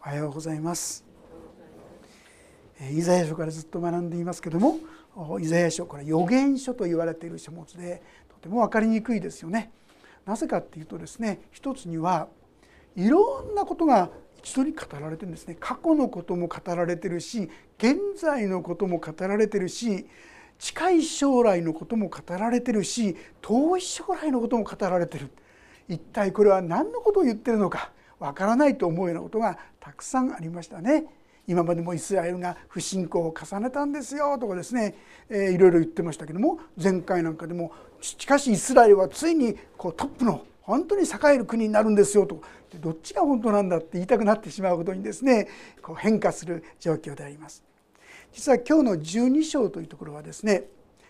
おはようございます。イザヤ書からずっと学んでいますけどもイザヤ書これ予言書と言われている書物でとても分かりにくいですよね。なぜかっていうとですね一つにはいろんなことが一度に語られてるんですね。過去のことも語られてるし現在のことも語られてるし近い将来のことも語られてるし遠い将来のことも語られてる。一体これは何のことを言ってるのか。わからないと思うようなことがたくさんありましたね。今までもイスラエルが不信仰を重ねたんですよとかですね、えー、いろいろ言ってましたけども前回なんかでもしかしイスラエルはついにこうトップの本当に栄える国になるんですよとどっちが本当なんだって言いたくなってしまうことにですねこう変化する状況であります。実は今日の12章というところはですね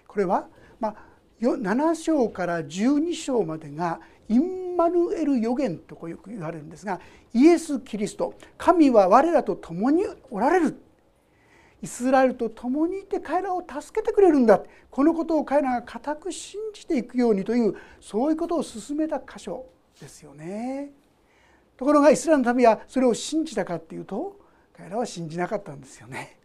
これはまあ7章から12章までがインマヌエル予言とよく言われるんですがイエス・キリスト神は我らと共におられるイスラエルと共にいて彼らを助けてくれるんだこのことを彼らが固く信じていくようにというそういうことを進めた箇所ですよね。ところがイスラエルの民はそれを信じたかっていうと彼らは信じなかったんですよね。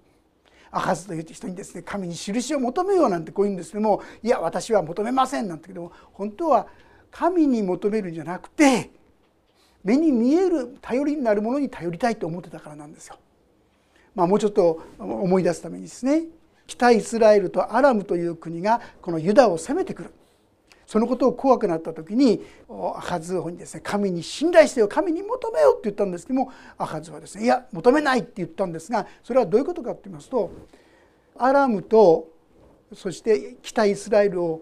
アハズという人にですね神に印を求めようなんてこう言うんですけどもいや私は求めませんなんてけども本当は神に求めるんじゃなくて目に見える頼りになるものに頼りたいと思ってたからなんですよ。まあ、もうちょっと思い出すためにですね北イスラエルとアラムという国がこのユダを攻めてくるそのことを怖くなった時にアハズ王にですね神に信頼してよ神に求めよって言ったんですけどもアハズはですねいや求めないって言ったんですがそれはどういうことかって言いますとアラムとそして北イスラエルを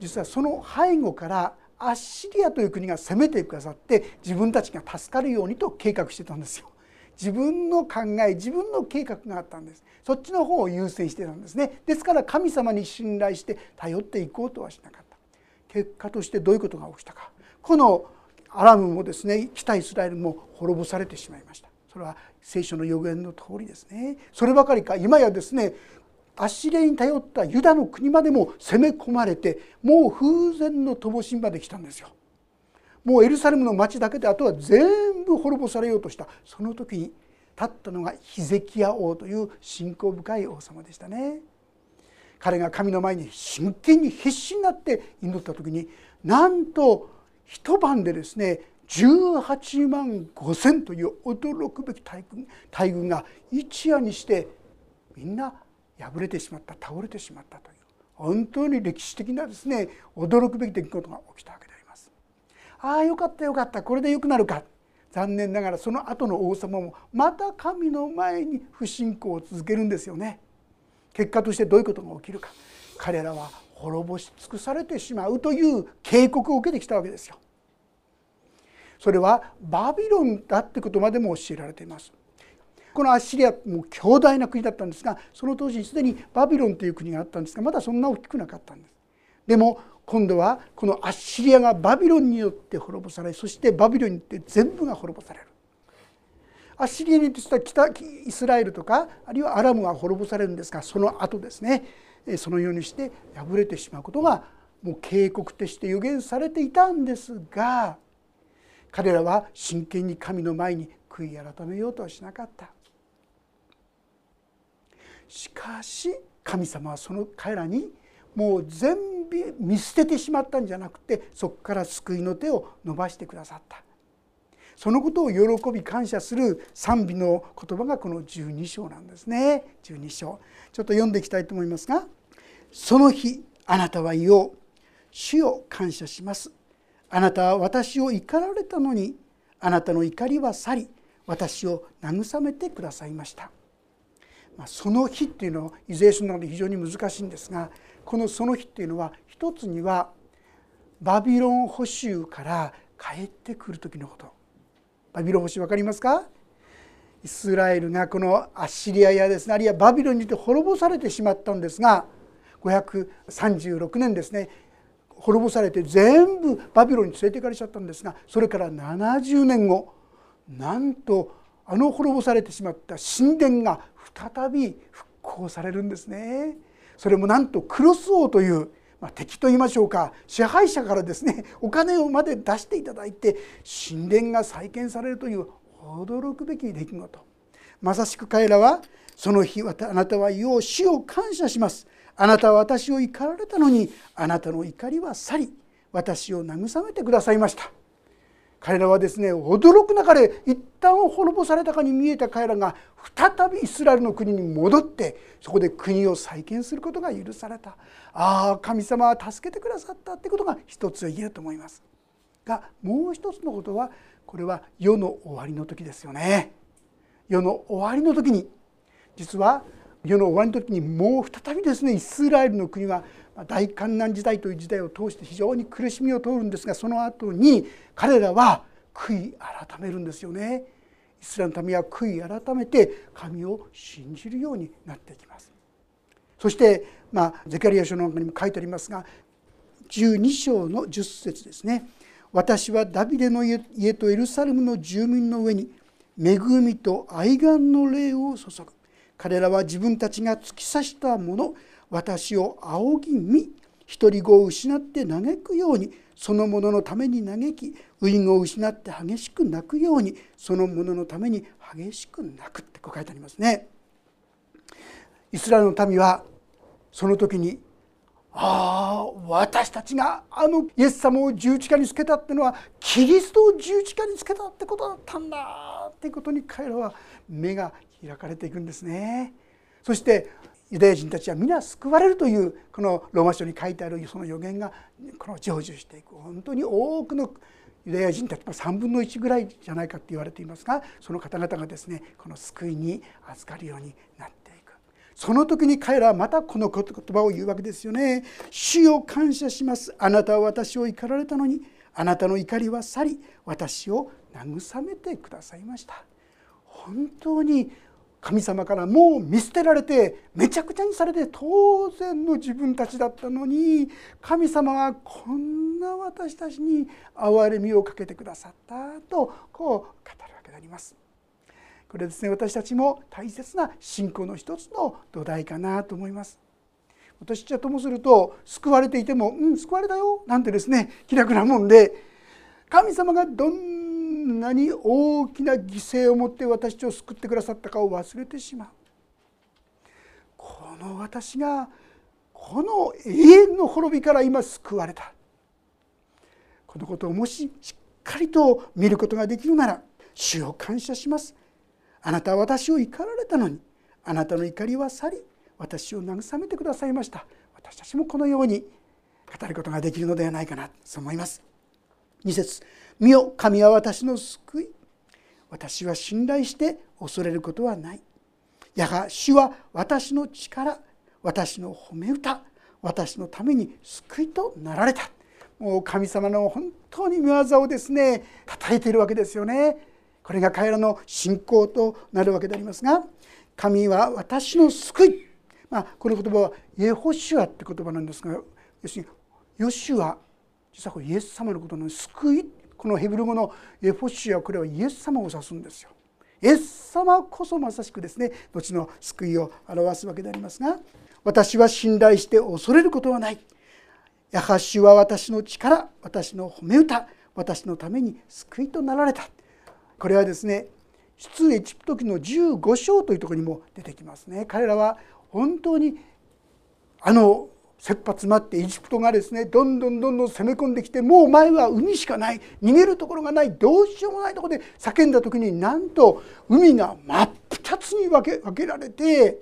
実はその背後からアッシリアという国が攻めてくださって自分たちが助かるようにと計画してたんですよ。自分の考え自分の計画があったんです。そっちの方を優先してたんですね。ですから神様に信頼して頼っていこうとはしなかった。結果としてどういうことが起きたか。このアラムもですね北イスラエルも滅ぼされてしまいました。それは聖書の予言の通りですね。そればかりか。今やですねアッシリアに頼ったユダの国までも攻め込まれてもう風前の乏しまで来たんですよ。もうエルサレムの町だけであとは全部滅ぼされようとした。その時に立ったのがヒゼキヤ王という信仰深い王様でしたね。彼が神の前に真剣に必死になって祈った時になんと一晩でですね18万5,000という驚くべき大軍大軍が一夜にしてみんな破れてしまった倒れてしまったという本当に歴史的なですね驚くべき出来事が起きたわけであります。ああよかったよかったこれでよくなるか残念ながらその後の王様もまた神の前に不信仰を続けるんですよね。結果としてどういうことが起きるか彼らは滅ぼし尽くされてしまうという警告を受けてきたわけですよ。それはバビロンだってことまでも教えられています。このアッシリアも強大な国だったんですがその当時すでにバビロンという国があったんですがまだそんな大きくなかったんです。でも今度はこのアッシリアがバビロンによって滅ぼされそしてバビロンによって全部が滅ぼされる。アッシリアによって北イスラエルとかあるいはアラムが滅ぼされるんですがその後ですねそのようにして破れてしまうことがもう警告として予言されていたんですが彼らは真剣に神の前に悔い改めようとはしなかった。しかし神様はその彼らにもう全部見捨ててしまったんじゃなくてそこから救いの手を伸ばしてくださったそのことを喜び感謝する賛美の言葉がこの12章なんですね。12章。ちょっと読んでいきたいと思いますが「その日あなたは言おう主を感謝します」「あなたは私を怒られたのにあなたの怒りは去り私を慰めてくださいました」まあ、その日っていうのはイゼーションなので非常に難しいんですがこのその日っていうのは一つにはバビロン捕囚から帰ってくる時のこと。バビロン捕囚分かりますか？イスラエルがこのアッシリアやですねあるいはバビロンにて滅ぼされてしまったんですが536年ですね滅ぼされて全部バビロンに連れて行かれちゃったんですがそれから70年後なんとあの滅ぼされてしまった神殿が再び復興されるんですね。それもなんとクロス王という、まあ、敵と言いましょうか支配者からですね お金をまで出していただいて神殿が再建されるという驚くべき出来事。まさしく彼らはその日あなたはよう死を感謝します。あなたは私を怒られたのにあなたの怒りは去り私を慰めてくださいました。彼らはですね驚く中で一旦滅ぼされたかに見えた彼らが再びイスラエルの国に戻ってそこで国を再建することが許された。ああ神様は助けてくださったってことが一つ言えると思います。がもう一つのことはこれは世の終わりの時ですよね。世の終わりの時に実は世の終わりの時にもう再びですねイスラエルの国は大観難時代という時代を通して非常に苦しみを通るんですがその後に彼らは悔い改めるんですよね。イスラエルの民は悔い改めて神を信じるようになっていきます。そして、まあ、ゼカリア書の中にも書いてありますが12章の10節ですね。私はダビデの家とエルサレムの住民の上に恵みと愛願の霊を注ぐ彼らは自分たちが突き刺したもの私を仰ぎ見独り子を失って嘆くようにそのものために嘆きウを失って激しく泣くようにそのものために激しく泣くってこう書いてありますね。イスラエルの民はその時にああ私たちがあのイエス様を十字架につけたってのはキリストを十字架につけたってことだったんだっていうことに彼らは目が開かれていくんですね。そしてユダヤ人たちは皆救われるというこのローマ書に書いてあるその予言がこの成就していく本当に多くのユダヤ人たち3分の1ぐらいじゃないかって言われていますがその方々がですねこの救いに預かるようになっていく。その時に彼らはまたこの言葉を言うわけですよね「主を感謝します。あなたは私を怒られたのにあなたの怒りは去り私を慰めてくださいました」本当に神様からもう見捨てられてめちゃくちゃにされて当然の自分たちだったのに神様はこんな私たちに憐れみをかけてくださったとこう語るわけであります。これですね私たちも大切な信仰の一つの土台かなと思います。私はともすると救われていても「うん救われたよ」なんてですね気楽なもんで神様がどんんなに大きな犠牲をもって私を救ってくださったかを忘れてしまう。この私がこの永遠の滅びから今救われた。このことをもししっかりと見ることができるなら主を感謝します。あなたは私を怒られたのにあなたの怒りは去り私を慰めてくださいました。私たちもこのように語ることができるのではないかなと思います。2節。見よ神は私の救い。私は信頼して恐れることはない。やが主は私の力私の褒め歌私のために救いとなられた。もう神様の本当に見業をですね叩いているわけですよね。これが彼らの信仰となるわけでありますが神は私の救い、まあ、この言葉はイエホシュアって言葉なんですが要するにヨシュア実はこれイエス様のことの救いこのヘブル語のエフォシュアこれはイエス様を指すんですよ。イエス様こそまさしくですね後の救いを表すわけでありますが私は信頼して恐れることはない。やはしは私の力私の褒め歌私のために救いとなられたこれはですね出エジプト記の15章というところにも出てきますね彼らは本当にあの切羽詰まってエジプトがですねどんどんどんどん攻め込んできてもう前は海しかない逃げるところがないどうしようもないところで叫んだ時になんと海が真っ二つに分け分けられて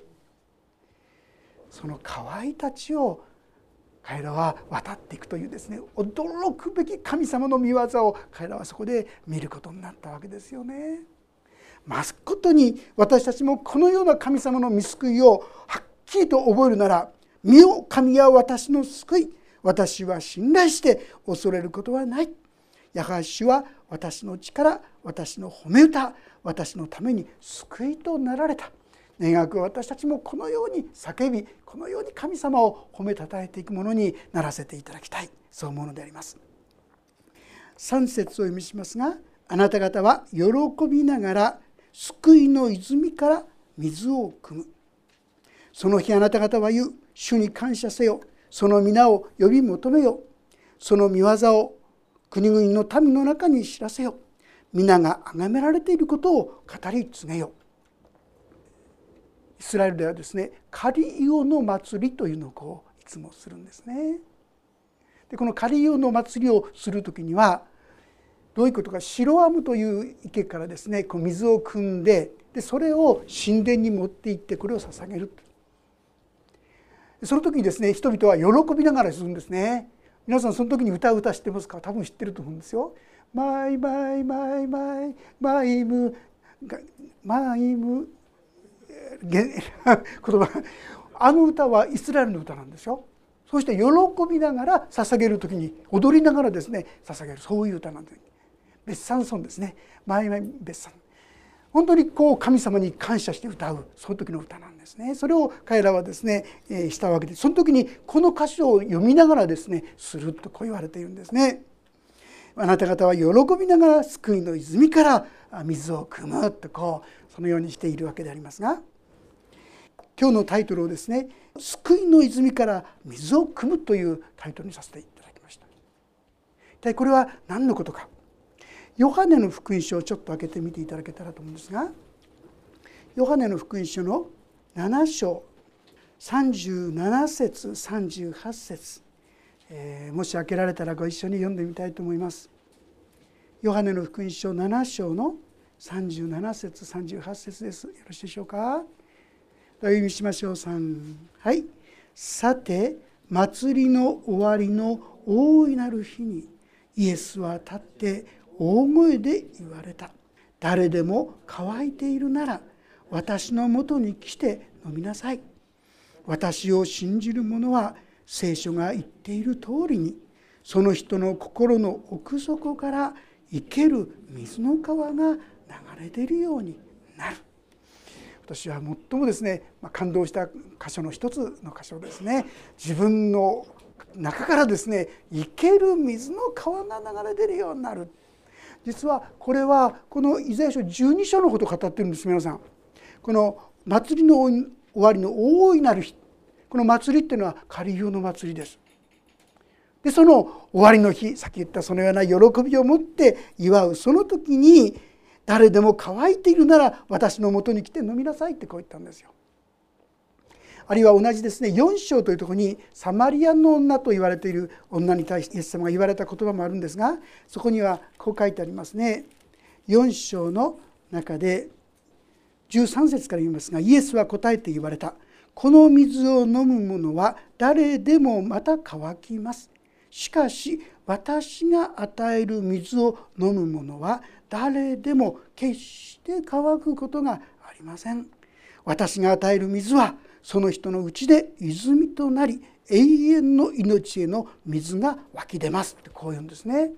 その河合たちを彼らは渡っていくというですね驚くべき神様の御業を彼らはそこで見ることになったわけですよね。ますことに私たちもこのような神様の見救いをはっきりと覚えるなら見よ神は私の救い私は信頼して恐れることはない。やはしは私の力私の褒め歌私のために救いとなられた。願く私たちもこのように叫びこのように神様を褒めたたえていくものにならせていただきたい。そう思うのであります。3節を読みしますがあなた方は喜びながら救いの泉から水を汲む。その日あなた方は言う。主に感謝せよ。その皆を呼び求めよ。その見業を国々の民の中に知らせよ。皆が崇められていることを語り継げよ。イスラエルではですねカリオの祭りというのをこういつもするんですね。でこの仮庵の祭りをする時にはどういうことかシロアムという池からですねこう水を汲んででそれを神殿に持って行ってこれを捧げるその時にですね人々は喜びながらするんですね。皆さんその時に歌う歌知ってますか？多分知ってると思うんですよマイマイマイマイマイムマイム 言葉。あの歌はイスラエルの歌なんですよ。そして喜びながら捧げる時に踊りながらですね捧げる。そういう歌なんです。別産村ですね。マイマイ別産本当にこう神様に感謝して歌うその時の歌なんですねそれを彼らはですね、えー、したわけでその時にこの歌詞を読みながらですねするとこう言われているんですね。あなた方は喜びながら救いの泉から水を汲むとこうそのようにしているわけでありますが今日のタイトルをですね「救いの泉から水を汲む」というタイトルにさせていただきました。一体これは何のことかヨハネの福音書をちょっと開けてみていただけたらと思うんですがヨハネの福音書の7章37節38節、えー、もし開けられたらご一緒に読んでみたいと思います。ヨハネの福音書7章の37節38節です。よろしいでしょうか？お読みしましょう。3はい。さて祭りの終わりの大いなる日にイエスは立って大声で言われた。誰でも乾いているなら私のもとに来て飲みなさい。私を信じる者は聖書が言っている通りにその人の心の奥底から生ける水の川が流れ出るようになる。私は最もですね感動した箇所の一つの箇所ですね。自分の中からですね生ける水の川が流れ出るようになる。実はこれはこのイザヤ書12章のことを語ってるんです皆さん。この祭りの終わりの大いなる日この祭りっていうのは仮用の祭りです。でその終わりの日さっき言ったそのような喜びを持って祝うその時に誰でも乾いているなら私のもとに来て飲みなさいってこう言ったんですよ。あるいは同じですね4章というところにサマリアの女と言われている女に対してイエス様が言われた言葉もあるんですがそこにはこう書いてありますね。4章の中で13節から言いますがイエスは答えて言われた「この水を飲む者は誰でもまた乾きます」「しかし私が与える水を飲む者は誰でも決して乾くことがありません」「私が与える水はその人のうちで泉となり永遠の命への水が湧き出ますってこう言うんですね。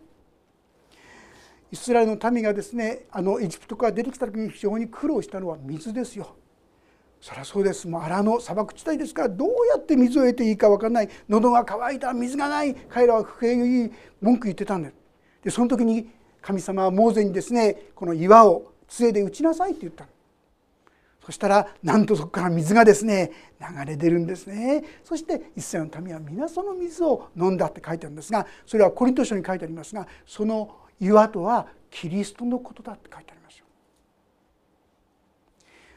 イスラエルの民がですねあのエジプトから出てきた時に非常に苦労したのは水ですよ。そりゃそうですもう荒野砂漠地帯ですからどうやって水を得ていいか分からない喉が渇いた水がない彼らは不平に文句言ってたんです。でその時に神様はモーゼにですねこの岩を杖で打ちなさいって言ったそしたらなんとそこから水がですね流れ出るんですねそしてイスラエルの民は皆その水を飲んだって書いてあるんですがそれはコリント書に書いてありますがその岩とはキリストのことだって書いてありますよ。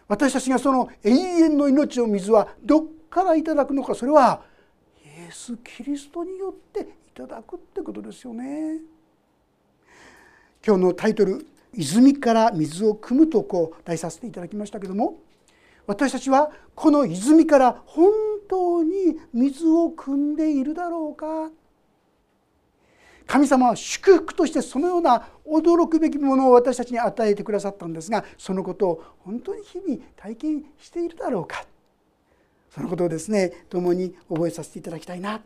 私たちがその永遠の命の水はどっからいただくのかそれはイエス・キリストによっていただくってことですよね。今日のタイトル泉から水を汲むとこう題させていただきましたけども私たちはこの泉から本当に水を汲んでいるだろうか。神様は祝福としてそのような驚くべきものを私たちに与えてくださったんですがそのことを本当に日々体験しているだろうか。そのことをですね共に覚えさせていただきたいな。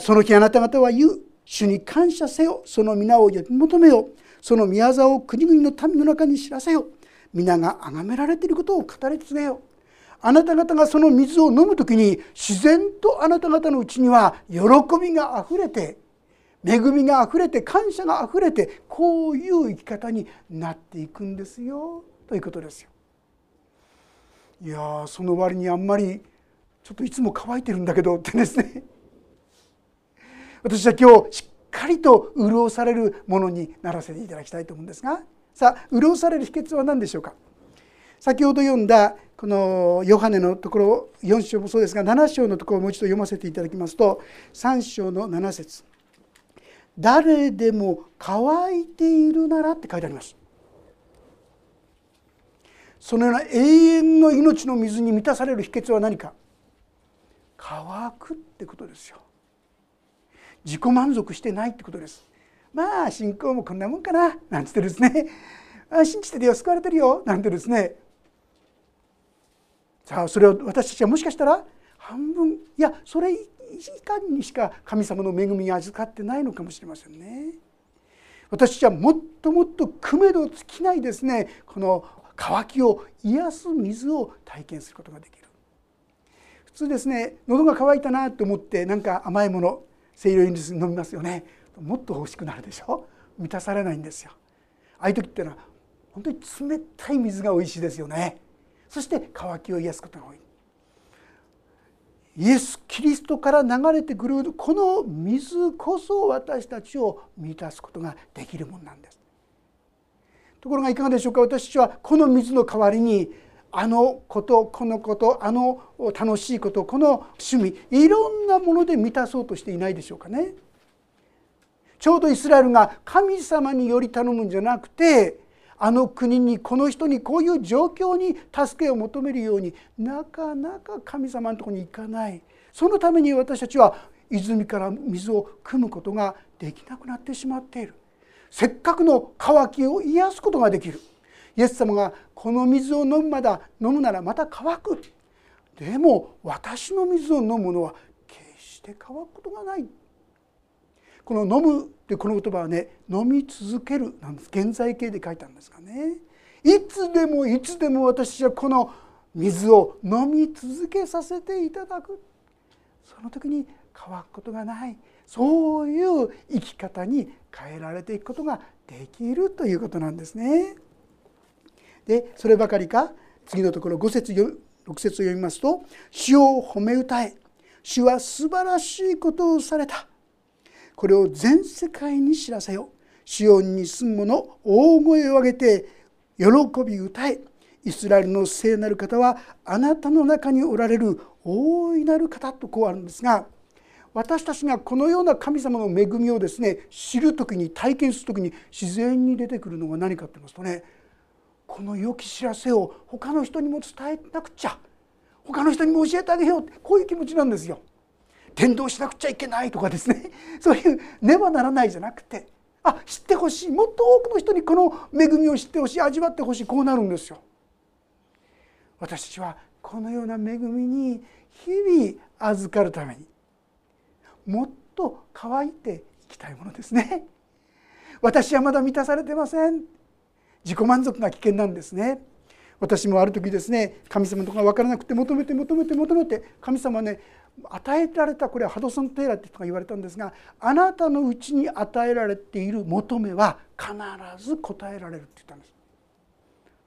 その日あなた方は言う。主に感謝せよ。その皆を呼び求めよその宮沢を国々の民の中に知らせよ皆が崇められていることを語り継げよあなた方がその水を飲む時に自然とあなた方のうちには喜びがあふれて恵みがあふれて感謝があふれてこういう生き方になっていくんですよ。ということですよ。いやその割にあんまりちょっといつも乾いてるんだけどってですね。私は今日かりと潤されるものにならせていただきたいと思うんですがさあ潤される秘訣は何でしょうか？先ほど読んだこのヨハネのところ4章もそうですが7章のところをもう一度読ませていただきますと3章の7節誰でも乾いているなら」って書いてあります。そのような永遠の命の水に満たされる秘訣は何か？乾くってことですよ。自己満足してないってことです。まあ信仰もこんなもんかな。なんつってですね。信じてるよ救われてるよ。なんてですね。さあそれを私たちはもしかしたら半分いやそれ以下にしか神様の恵みに預かってないのかもしれませんね。私たちはもっともっとくめど尽きないですね。この渇きを癒す水を体験することができる。普通ですね喉が渇いたなと思ってなんか甘いもの清涼飲料飲みますよね。もっと欲しくなるでしょ？満たされないんですよ。ああいう時っていうのは本当に冷たい水が美味しいですよね。そして渇きを癒すことが多い。イエス・キリストから流れてくるこの水こそ私たちを満たすことができるものなんです。ところがいかがでしょうか？私たちはこの水の代わりにあのことこのことあの楽しいことこの趣味いろんなもので満たそうとしていないでしょうかね。ちょうどイスラエルが神様により頼むんじゃなくてあの国にこの人にこういう状況に助けを求めるようになかなか神様のとこに行かない。そのために私たちは泉から水を汲むことができなくなってしまっている。せっかくの渇きを癒すことができる。イエス様がこの水を飲むまだ飲むならまた乾く。でも私の水を飲むのは決して乾くことがない。この「飲む」ってこの言葉はね「飲み続ける」なんです。現在形で書いたんですがね。いつでもいつでも私はこの水を飲み続けさせていただく。その時に乾くことがない。そういう生き方に変えられていくことができるということなんですね。でそればかりか次のところ5節6節を読みますと「主を褒め歌え。主は素晴らしいことをされた」これを全世界に知らせよ。シオンに住む者大声を上げて喜び歌え。イスラエルの聖なる方はあなたの中におられる大いなる方とこうあるんですが私たちがこのような神様の恵みをですね知る時に体験する時に自然に出てくるのは何かと言いますとねこの良き知らせを他の人にも伝えなくちゃ。他の人にも教えてあげようこういう気持ちなんですよ。伝道しなくちゃいけないとかですね。そういうねばならないじゃなくて。あ知ってほしい。もっと多くの人にこの恵みを知ってほしい。味わってほしい。こうなるんですよ。私たちはこのような恵みに日々預かるためにもっと乾いていきたいものですね。私はまだ満たされてません。自己満足が危険なんですね。私もある時ですね神様のとか分からなくて求めて求めて求めて神様はね与えられたこれはハドソン・テイラーって人が言われたんですがあなたのうちに与えられている求めは必ず答えられるって言ったんです。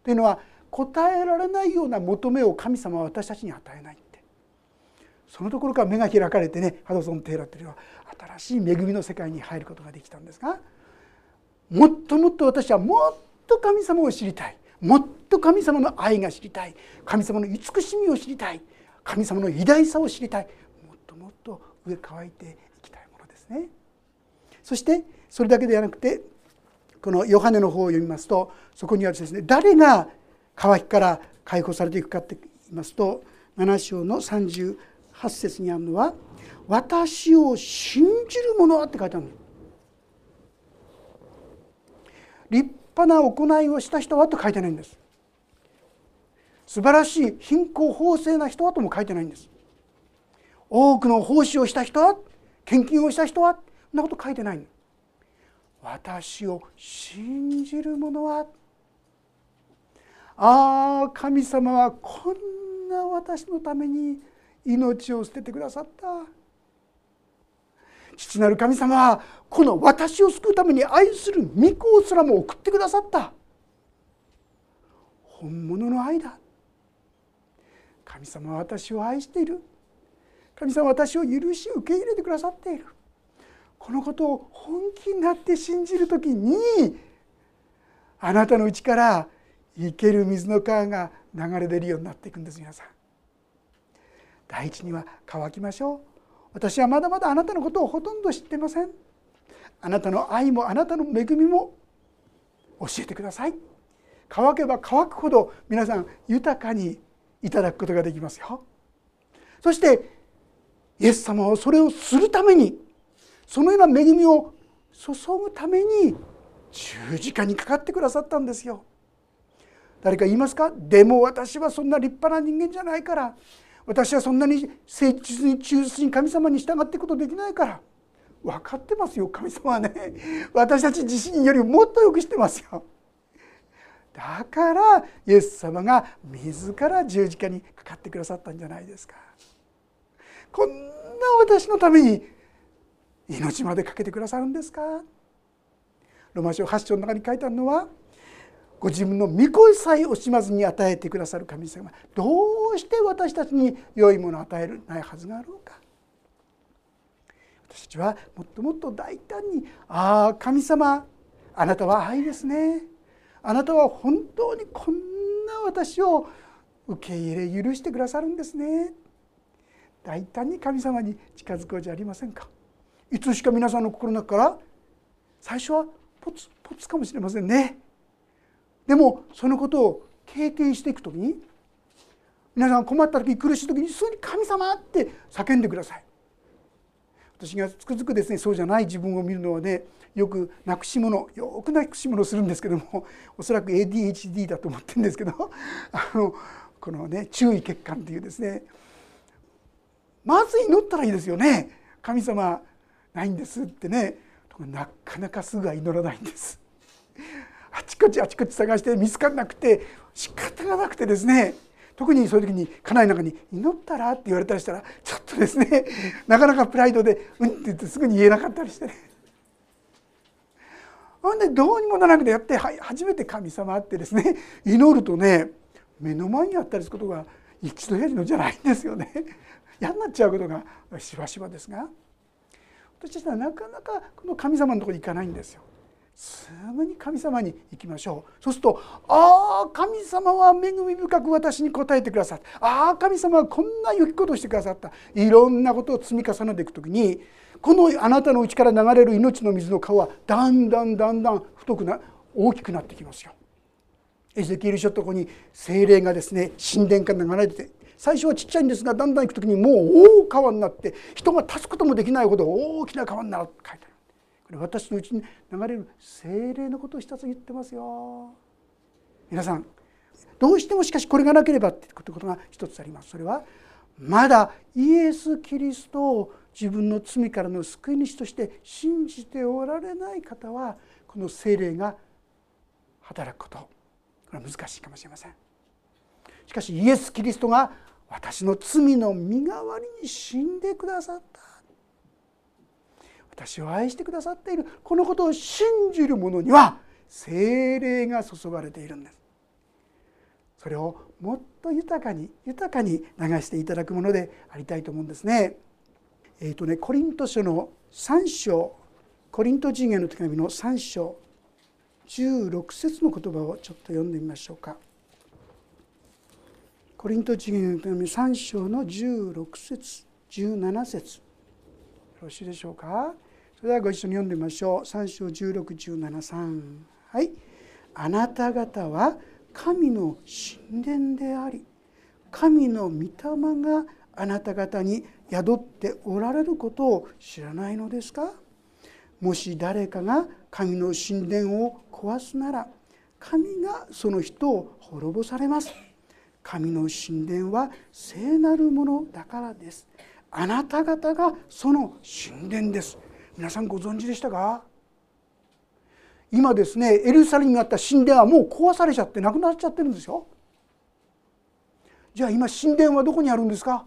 というのは答えられないような求めを神様は私たちに与えないってそのところから目が開かれてねハドソン・テイラーっていうのは新しい恵みの世界に入ることができたんですがもっともっと私はもっとと神様を知りたい。もっと神様の愛が知りたい。神様の慈しみを知りたい。神様の偉大さを知りたい。もっともっと上乾いていきたいものですね。そしてそれだけではなくてこのヨハネの方を読みますとそこにはですね誰が渇きから解放されていくかって言いますと7章の38節にあるのは「私を信じる者は」って書いてあるの。立派な行いをした人はと書いてないんです。素晴らしい貧困法制な人はとも書いてないんです。多くの奉仕をした人は献金をした人はそんなこと書いてない私を信じる者はああ神様はこんな私のために命を捨ててくださった。父なる神様はこの私を救うために愛する御子をすらも送ってくださった。本物の愛だ。神様は私を愛している。神様は私を許し受け入れてくださっている。このことを本気になって信じる時にあなたのうちから生ける水の川が流れ出るようになっていくんです皆さん。第一には乾きましょう。私はまだまだあなたのことをほとんど知ってません。あなたの愛もあなたの恵みも教えてください。乾けば乾くほど皆さん豊かにいただくことができますよ。そしてイエス様はそれをするためにそのような恵みを注ぐために十字架にかかってくださったんですよ。誰か言いますか？でも私はそんな立派な人間じゃないから。私はそんなに誠実に忠実に神様に従っていくことできないから。分かってますよ神様はね。私たち自身よりもっとよく知ってますよ。だからイエス様が自ら十字架にかかってくださったんじゃないですか。こんな私のために命までかけてくださるんですか？ロマ書8章の中に書いてあるのはご自分の御声さえ惜しまずに与えてくださる神様。どうして私たちに良いものを与えるないはずがあろうか。私たちはもっともっと大胆に「ああ神様あなたは愛ですね。あなたは本当にこんな私を受け入れ許してくださるんですね」大胆に神様に近づこうじゃありませんか。いつしか皆さんの心の中から最初はポツポツかもしれませんね。でもそのことを経験していく時に皆さん困った時苦しい時にすぐに「神様!」って叫んでください。私がつくづくですねそうじゃない自分を見るのはねよくなくし物よくなくし物するんですけどもおそらく ADHD だと思ってるんですけどあのこのね注意欠陥っていうですねまず祈ったらいいですよね神様ないんですってねなかなかすぐは祈らないんです。あちこちあちこち探して見つからなくて仕方がなくてですね特にそういう時に家内の中に「祈ったら?」って言われたりしたらちょっとですね なかなかプライドで「うん」って言ってすぐに言えなかったりしてねほんでどうにもならなくてやって初めて神様ってですね祈るとね目の前にあったりすることが一度やりのじゃないんですよね嫌になっちゃうことがしばしばですが私たちはなかなかこの神様のところに行かないんですよ。すぐに神様に行きましょうそうすると「ああ神様は恵み深く私に応えてくださった」「ああ神様はこんな良きことをしてくださった」いろんなことを積み重ねていく時にこのあなたの内から流れる命の水の川はだんだんだんだん太くな大きくなってきますよ。エゼキエル書とこに精霊がですね神殿から流れて最初はちっちゃいんですがだんだん行く時にもう大川になって人が立つこともできないほど大きな川になるって書いてある。私のうちに流れる精霊のことを一つ言ってますよ。皆さんどうしてもしかしこれがなければっていうことが一つありますそれはまだイエス・キリストを自分の罪からの救い主として信じておられない方はこの精霊が働くこと。これは難しいかもしれません。しかしイエス・キリストが私の罪の身代わりに死んでくださった。私を愛してくださっているこのことを信じる者には精霊が注がれているんですそれをもっと豊かに豊かに流していただくものでありたいと思うんですね。えーとねコリント書の3章コリント人への手紙の3章16節の言葉をちょっと読んでみましょうか。コリント人への手紙3章の16節17節よろしいでしょうか？それではご一緒に読んでみましょう。3章1617はい。あなた方は神の神殿であり神の御霊があなた方に宿っておられることを知らないのですか？もし誰かが神の神殿を壊すなら神がその人を滅ぼされます。神の神殿は聖なるものだからです。あなた方がその神殿です。皆さんご存知でしたか？今ですねエルサレムにあった神殿はもう壊されちゃってなくなっちゃってるんですよ。じゃあ今神殿はどこにあるんですか？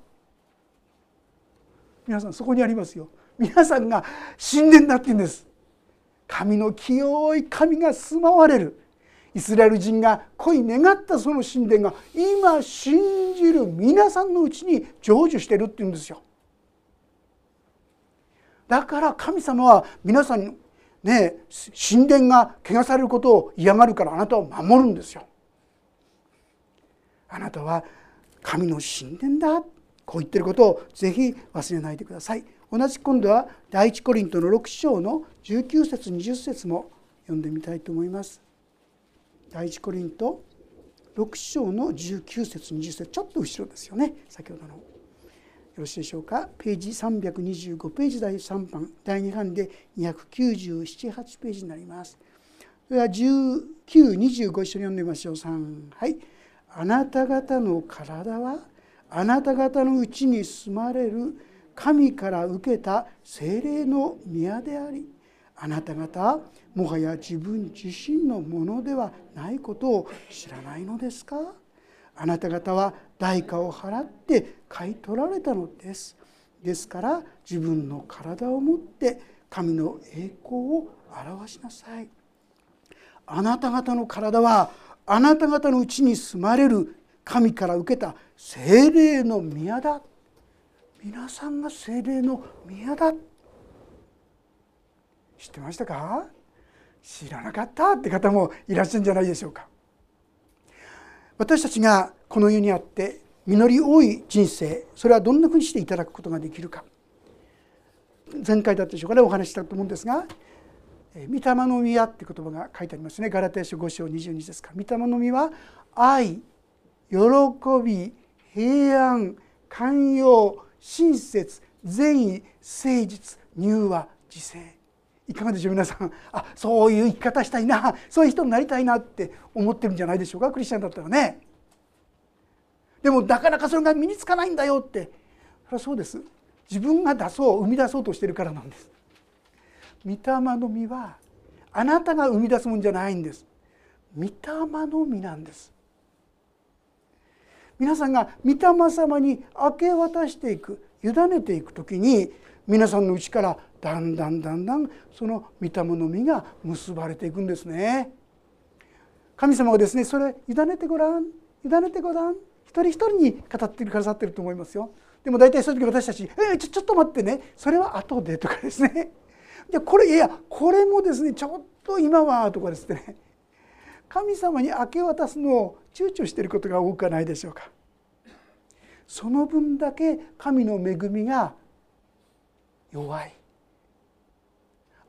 皆さんそこにありますよ。皆さんが神殿だって言うんです。神の清い神が住まわれる。イスラエル人が恋願ったその神殿が今信じる皆さんのうちに成就してるって言うんですよ。だから神様は皆さんにね神殿が汚されることを嫌がるからあなたを守るんですよ。あなたは神の神殿だこう言ってることをぜひ忘れないでください。同じ今度は第一コリントの6章の19節20節も読んでみたいと思います。第一コリント6章の19節20節ちょっと後ろですよね先ほどの。よろしいでしょうか？ページ325ページ第3版第2版で297、8ページになります。それは1925一緒に読んでみましょう。3はい「あなた方の体はあなた方のうちに住まれる神から受けた精霊の宮でありあなた方もはや自分自身のものではないことを知らないのですか？あなた方は代価を払って買い取られたのです。ですから自分の体を持って神の栄光を表しなさい。あなた方の体はあなた方のうちに住まれる神から受けた精霊の宮だ。皆さんが精霊の宮だ。知ってましたか？知らなかったって方もいらっしゃるんじゃないでしょうか。私たちがこの世にあって実り多い人生それはどんなふうにしていただくことができるか前回だったでしょうかねお話したと思うんですが「御霊の宮」って言葉が書いてありますねガラテヤ書5章22ですから御霊の実は愛喜び平安寛容親切善意誠実柔和自制いかがでしょう皆さんあそういう生き方したいなそういう人になりたいなって思ってるんじゃないでしょうかクリスチャンだったらねでもなかなかそれが身につかないんだよって。それはそうです。自分が出そう生み出そうとしてるからなんです。御霊の実はあなたが生み出すもんじゃないんです。御霊の実なんです。皆さんが御霊様に明け渡していく委ねていく時に皆さんのうちからだんだんだんだんその御霊の実が結ばれていくんですね。神様がですねそれ委ねてごらん委ねてごらん。一人一人に語ってくださってると思いますよ。でも大体そういう時私たち「えー、ちょちょっと待ってねそれは後で」とかですね「じゃこれいやこれもですねちょっと今は」とかですね神様に明け渡すのを躊躇していることが多くはないでしょうか。その分だけ神の恵みが弱い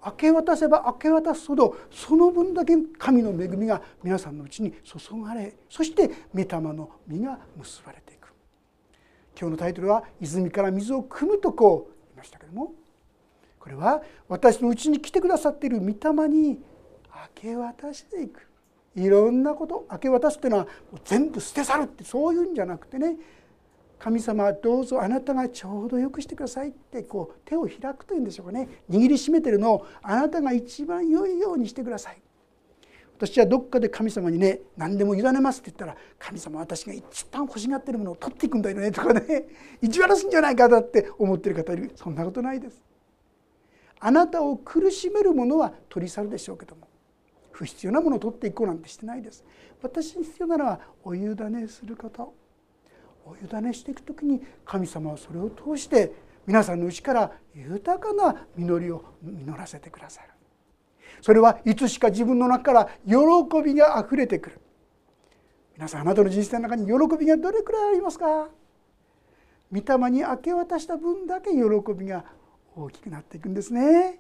明け渡せば明け渡すほどその分だけ神の恵みが皆さんのうちに注がれそして御霊の実が結ばれていく。今日のタイトルは「泉から水を汲む」とこう言いましたけどもこれは私のうちに来てくださっている御霊に明け渡していく。いろんなこと明け渡すっていうのは全部捨て去るってそういうんじゃなくてね神様どうぞあなたがちょうどよくしてくださいってこう手を開くというんでしょうかね。握りしめてるのをあなたが一番良いようにしてください。私はどっかで神様にね何でも委ねますって言ったら神様私が一番欲しがってるものを取っていくんだよねとかね意地悪すんじゃないかだって思ってる方いる。そんなことないです。あなたを苦しめるものは取り去るでしょうけども不必要なものを取っていこうなんてしてないです。私に必要なのはお委ねすること。お委ねしていく時に神様はそれを通して皆さんのうちから豊かな実りを実らせてくださる。それはいつしか自分の中から喜びがあふれてくる。皆さんあなたの人生の中に喜びがどれくらいありますか？御霊に明け渡した分だけ喜びが大きくなっていくんですね。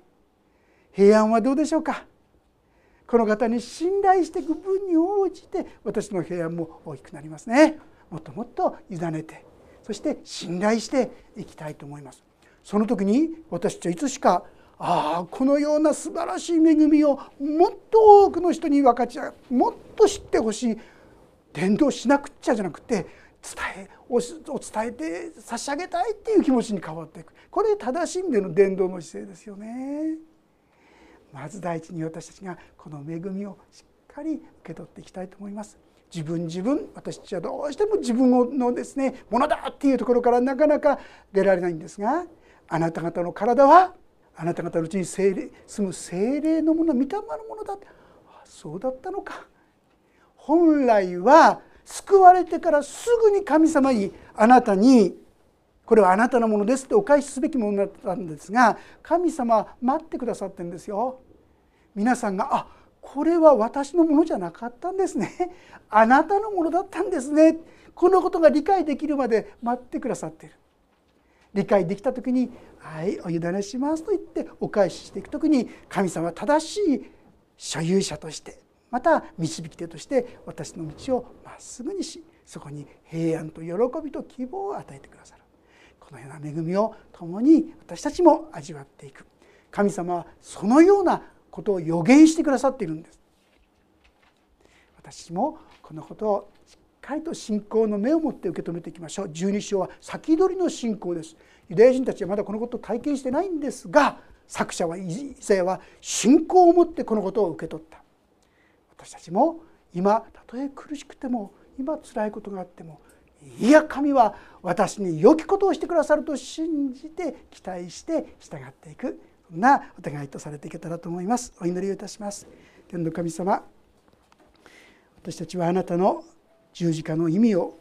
平安はどうでしょうか？この方に信頼していく分に応じて私の平安も大きくなりますね。もっともっと委ねてそして信頼していきたいと思いますその時に私たちはいつしかああこのような素晴らしい恵みをもっと多くの人に分かち合うもっと知ってほしい伝道しなくっちゃじゃなくて伝えお伝えて差し上げたいっていう気持ちに変わっていくこれ正しい意味での伝道の姿勢ですよね。まず第一に私たちがこの恵みをしっかり受け取っていきたいと思います。自分自分私たちはどうしても自分のですねものだっていうところからなかなか出られないんですがあなた方の体はあなた方のうちに精霊住む精霊のもの御霊のものだあそうだったのか本来は救われてからすぐに神様にあなたにこれはあなたのものですってお返しすべきものだったんですが神様待ってくださってるんですよ。皆さんがあこれは私のものじゃなかったんですね。あなたのものだったんですね。このことが理解できるまで待ってくださっている。理解できた時に「はいお委ねします」と言ってお返ししていく時に神様は正しい所有者としてまた導き手として私の道をまっすぐにしそこに平安と喜びと希望を与えてくださる。このような恵みを共に私たちも味わっていく。神様はそのようなことを予言してくださっているんです。私もこのことをしっかりと信仰の目を持って受け止めていきましょう。12章は先取りの信仰です。ユダヤ人たちはまだこのことを体験してないんですが作者はイザヤは信仰を持ってこのことを受け取った。私たちも今たとえ苦しくても今辛いことがあってもいや神は私に良きことをしてくださると信じて期待して従っていく。なお互いとされていけたらと思います。お祈りをいたします。天の神様私たちはあなたの十字架の意味を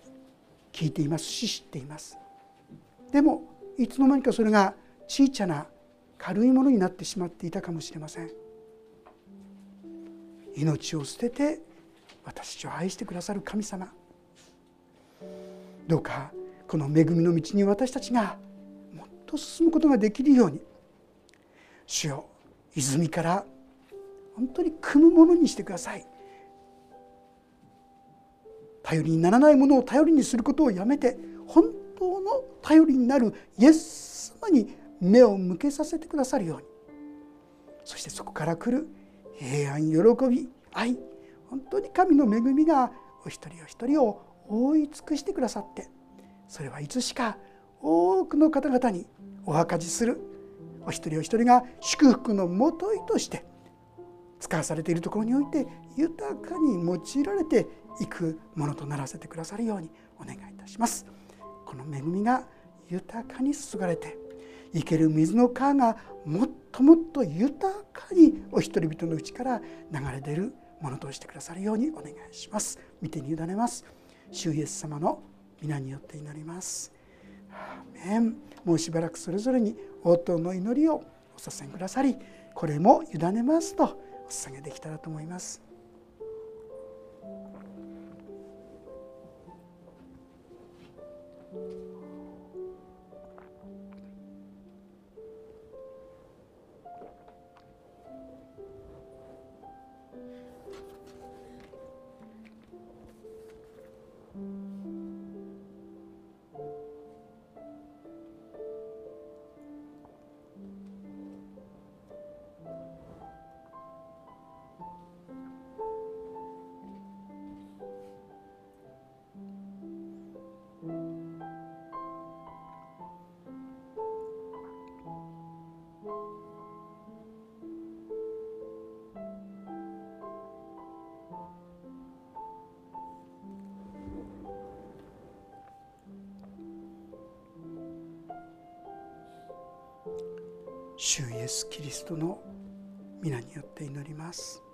聞いていますし知っています。でもいつの間にかそれが小さな軽いものになってしまっていたかもしれません。命を捨てて私たちを愛してくださる神様。どうかこの恵みの道に私たちがもっと進むことができるように主よ泉から本当に汲むものにしてください。頼りにならないものを頼りにすることをやめて本当の頼りになるイエス様に目を向けさせてくださるように。そしてそこから来る平安喜び愛本当に神の恵みがお一人お一人を覆い尽くしてくださってそれはいつしか多くの方々にお墓事するお一人お一人が祝福のもといとして使わされているところにおいて豊かに用いられていくものとならせてくださるようにお願いいたします。この恵みが豊かに注がれて生ける水の川がもっともっと豊かにお一人々のうちから流れ出るものとしてくださるようにお願いします。見てに委ねます。主イエス様の皆によって祈ります。もうしばらくそれぞれに応答の祈りをお捧げくださりこれも委ねますとお捧げできたらと思います。エス・キリストの皆によって祈ります。